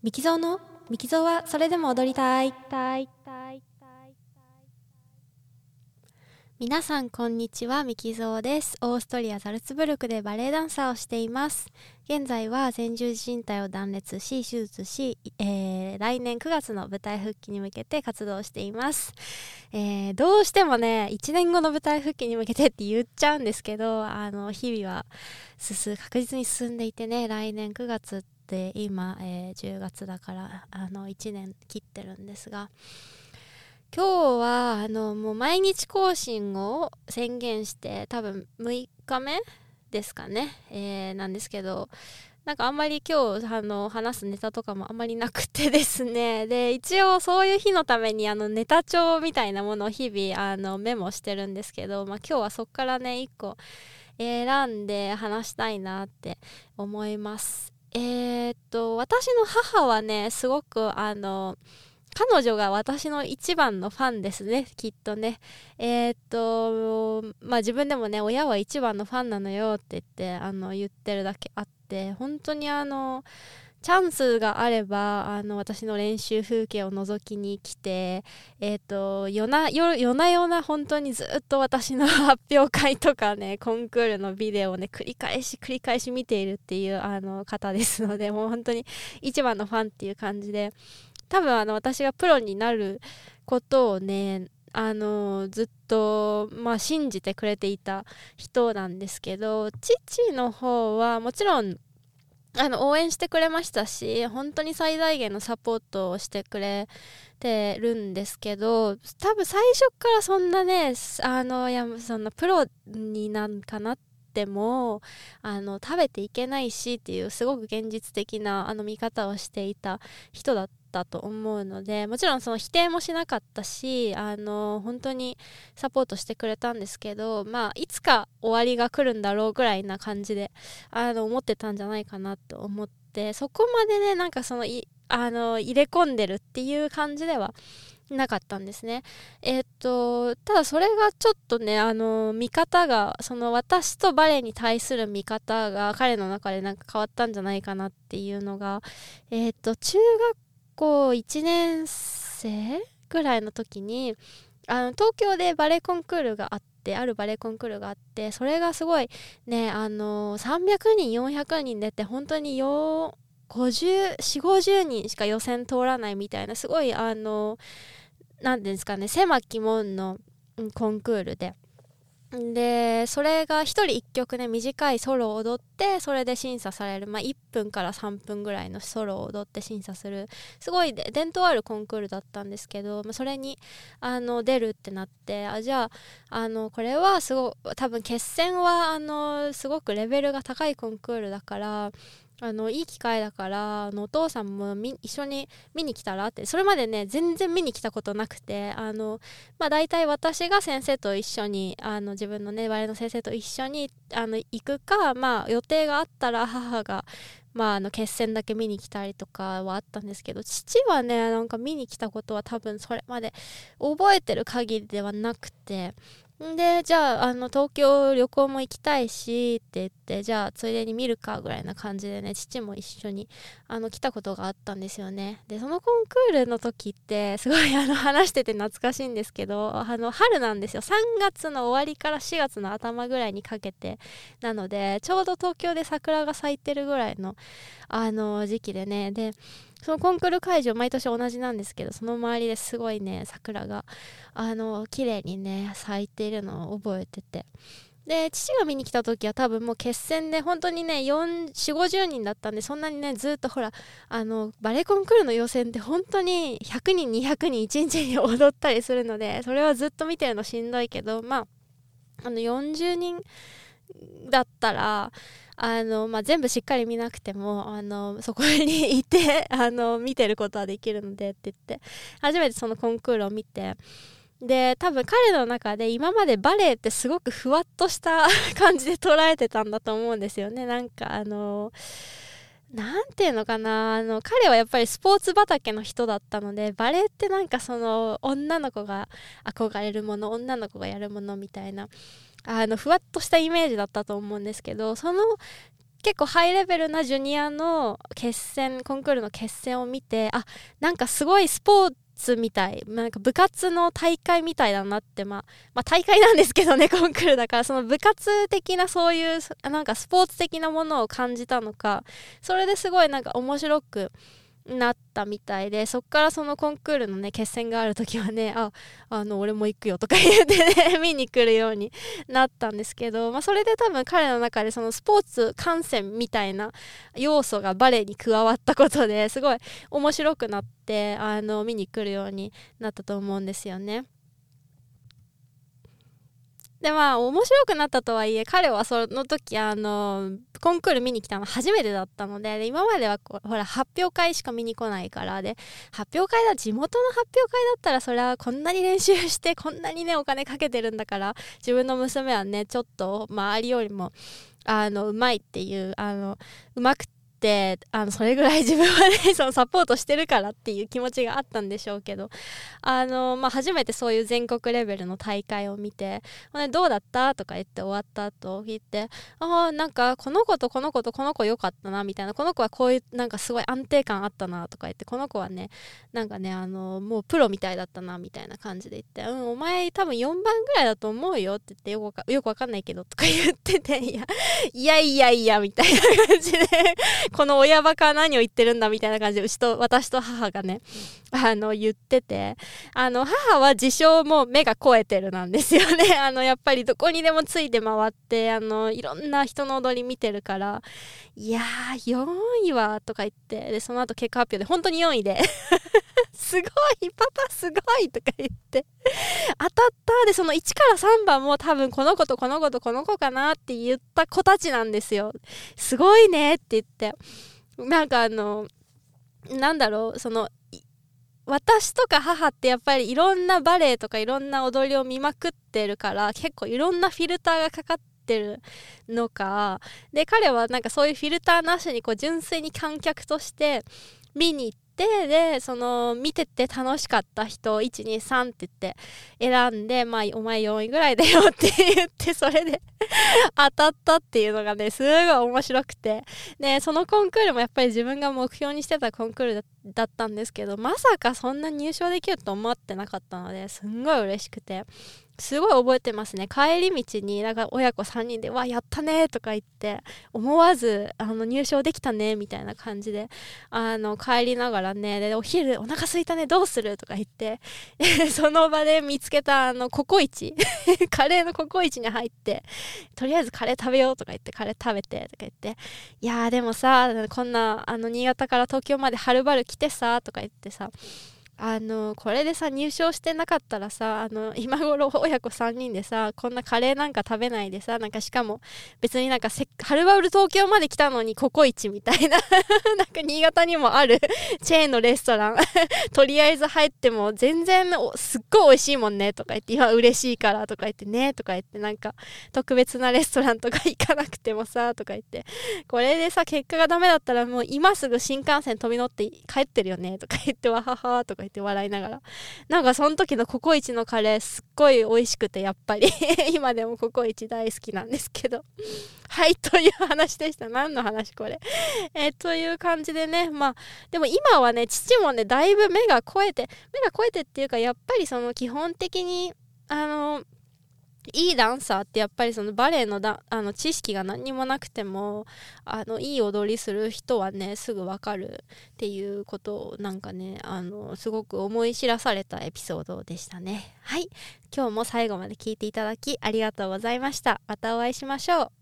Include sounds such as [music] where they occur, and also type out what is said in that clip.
ミキゾーのミキゾーはそれでも踊りたい。皆さんこんにちはミキゾーです。オーストリアザルツブルクでバレエダンサーをしています。現在は前十字靭帯を断裂し手術し、えー、来年9月の舞台復帰に向けて活動しています、えー、どうしてもね1年後の舞台復帰に向けてって言っちゃうんですけどあの日々は進確実に進んでいてね来年9月で今、えー、10月だからあの1年切ってるんですが今日はあのもう毎日更新を宣言して多分6日目ですかね、えー、なんですけどなんかあんまり今日あの話すネタとかもあんまりなくてですねで一応そういう日のためにあのネタ帳みたいなものを日々あのメモしてるんですけど、まあ、今日はそこからね1個選んで話したいなって思います。えー、っと私の母はねすごくあの彼女が私の一番のファンですねきっとね。えー、っとまあ自分でもね親は一番のファンなのよって言ってあの言ってるだけあって本当にあのチャンスがあればあの私の練習風景を覗きに来て、えーと、夜な夜夜な夜な本当にずっと私の発表会とかね [laughs] コンクールのビデオをね繰り返し繰り返し見ているっていうあの方ですので [laughs] もう本当に一番のファンっていう感じで多分あの私がプロになることをねあのずっと、まあ、信じてくれていた人なんですけど父の方はもちろんあの応援してくれましたし本当に最大限のサポートをしてくれてるんですけど多分最初からそんなねあのいやそんなプロになんかなってもあの食べていけないしっていうすごく現実的なあの見方をしていた人だったと思うのでもちろんその否定もしなかったしあの本当にサポートしてくれたんですけどまあいつか終わりが来るんだろうぐらいな感じであの思ってたんじゃないかなと思ってそこまでねなんかそのいあの入れ込んでるっていう感じではなかったんですね。え、っと、ただそれがちょっとね、あの、見方が、その私とバレエに対する見方が彼の中でなんか変わったんじゃないかなっていうのが、え、っと、中学校1年生ぐらいの時にあの東京でバレエコンクールがあってあるバレエコンクールがあってそれがすごいねあの300人400人出て本当に504050人しか予選通らないみたいなすごいあのー何ですかね狭き門のコンクールで。でそれが1人1曲ね短いソロを踊ってそれで審査される、まあ、1分から3分ぐらいのソロを踊って審査するすごい伝統あるコンクールだったんですけど、まあ、それにあの出るってなってあじゃああのこれはすご多分決戦はあのすごくレベルが高いコンクールだからあのいい機会だからあのお父さんも一緒に見に来たらってそれまでね全然見に来たことなくてあの、まあ、大体私が先生と一緒にあの自分のねバレエの先生と一緒にあの行くか、まあ、予定があったら母が、まあ、あの決戦だけ見に来たりとかはあったんですけど父はねなんか見に来たことは多分それまで覚えてる限りではなくてでじゃああの東京旅行も行きたいしって言ってじゃあついでに見るかぐらいな感じでね父も一緒にあの来たことがあったんですよね。でそのコンクールの時ってすごいあの話してて懐かしいんですけどあの春なんですよ。3月の終わりから4月の頭ぐらいにかけてなのでちょうど東京で桜が咲いてるぐらいのあの時期でね。でそのコンクール会場毎年同じなんですけどその周りですごいね桜があの綺麗にね咲いているのを覚えてて。で父が見に来た時は多分もう決戦で本当にね4 4 5 0人だったんでそんなにねずっとほらあのバレエコンクールの予選って本当に100人200人1日に踊ったりするのでそれはずっと見てるのしんどいけどまああの40人だったらあの、まあ、全部しっかり見なくてもあのそこにいて [laughs] あの見てることはできるのでって言って初めてそのコンクールを見てで多分彼の中で今までバレエってすごくふわっとした [laughs] 感じで捉えてたんだと思うんですよね。なんかあのなんていうのかなあの彼はやっぱりスポーツ畑の人だったのでバレエってなんかその女の子が憧れるもの女の子がやるものみたいなあのふわっとしたイメージだったと思うんですけどその結構ハイレベルなジュニアの決戦コンクールの決戦を見てあなんかすごいスポーツみたいなんか部活の大会みたいだなって、まあ、まあ大会なんですけどね [laughs] コンクールだからその部活的なそういうなんかスポーツ的なものを感じたのかそれですごいなんか面白くなったみたいでそっからそのコンクールのね決戦がある時はねああの俺も行くよとか言ってね [laughs] 見に来るようになったんですけど、まあ、それで多分彼の中でそのスポーツ観戦みたいな要素がバレエに加わったことですごい面白くなってあの見に来るようになったと思うんですよね。でまあ面白くなったとはいえ彼はその時あのコンクール見に来たの初めてだったので今まではほら発表会しか見に来ないからで発表会だ地元の発表会だったらそれはこんなに練習してこんなにねお金かけてるんだから自分の娘はねちょっと周りよりもあのうまいっていうあのうまくってあのそれぐらい [laughs] 自分はねそのサポートしてるからっていう気持ちがあったんでしょうけどあの、まあ、初めてそういう全国レベルの大会を見て「どうだった?」とか言って終わった後聞いて「ああなんかこの子とこの子とこの子良かったな」みたいな「この子はこういうなんかすごい安定感あったな」とか言って「この子はねなんかねあのもうプロみたいだったな」みたいな感じで言って「うんお前多分4番ぐらいだと思うよ」って言ってよくよくわかんないけどとか言ってていやいやいやいやみたいな感じで [laughs] この親バカ何を言ってるんだみたいな感じで牛と私と母がねあの言っててあの母は自称も目が肥えてるなんですよね。[laughs] あのやっぱりどこにでもついて回ってあのいろんな人の踊り見てるからいやー4位はとか言ってでその後結果発表で本当に4位で [laughs] [laughs] すごいパパすごいとか言って。当たった。でその1から3番も多分この子とこの子とこの子かなって言った子たちなんですよ。すごいねって言って。なんかあのなんだろうその私とか母ってやっぱりいろんなバレエとかいろんな踊りを見まくってるから結構いろんなフィルターがかかってるのか。で彼はなんかそういうフィルターなしにこう純粋に観客として見に行ってでその見てて楽しかった人123って言って選んでまあお前4位ぐらいだよって言ってそれで [laughs] 当たったっていうのがねすごい面白くて。でそのコンクールもやっぱり自分が目標にしてたコンクールだったんですけどまさかそんな入賞できると思ってなかったのですんごい嬉しくて。すごい覚えてますね。帰り道になんか親子3人で「わやったね」とか言って思わずあの入賞できたねみたいな感じであの帰りながらねでお昼お腹すいたねどうする？とか言って [laughs] その場で見つけたあのココイチ [laughs] カレーのココイチに入ってとりあえずカレー食べようとか言ってカレー食べてとか言っていやーでもさこんなあの新潟から東京まではるばる来てさとか言ってさあのこれでさ入賞してなかったらさあの [laughs] 今頃親子3人でさこんなカレーなんか食べないでさなんかしかも別になんかはるばる東京まで来たのにココイチみたいな [laughs] なんか新潟にもあるチェーンのレストラン。[laughs] とりあえず入っても全然すっごい美味しいもんねとか言って今嬉しいからとか言ってねとか言ってなんか特別なレストランとか行かなくてもさとか言って。これでさ結果がダメだったらもう今すぐ新幹線飛び乗って帰ってるよねとか言ってわははとか言って。って笑いながら。なんかその時のココイチのカレーすっごい美味しくてやっぱり。[laughs] 今でもココイチ大好きなんですけど。はいという話でした。何の話これ？[laughs] え、という感じでね。まあでも今はね父もねだいぶ目が肥えて目が肥えてっていうかやっぱりその基本的にあのいいダンサーってやっぱりそのバレエのだあの知識が何にもなくてもあのいい踊りする人はねすぐ分かるっていうことをなんかねあのすごく思い知らされたエピソードでしたね。はい。今日も最後まで聞いていただきありがとうございました。またお会いしましょう。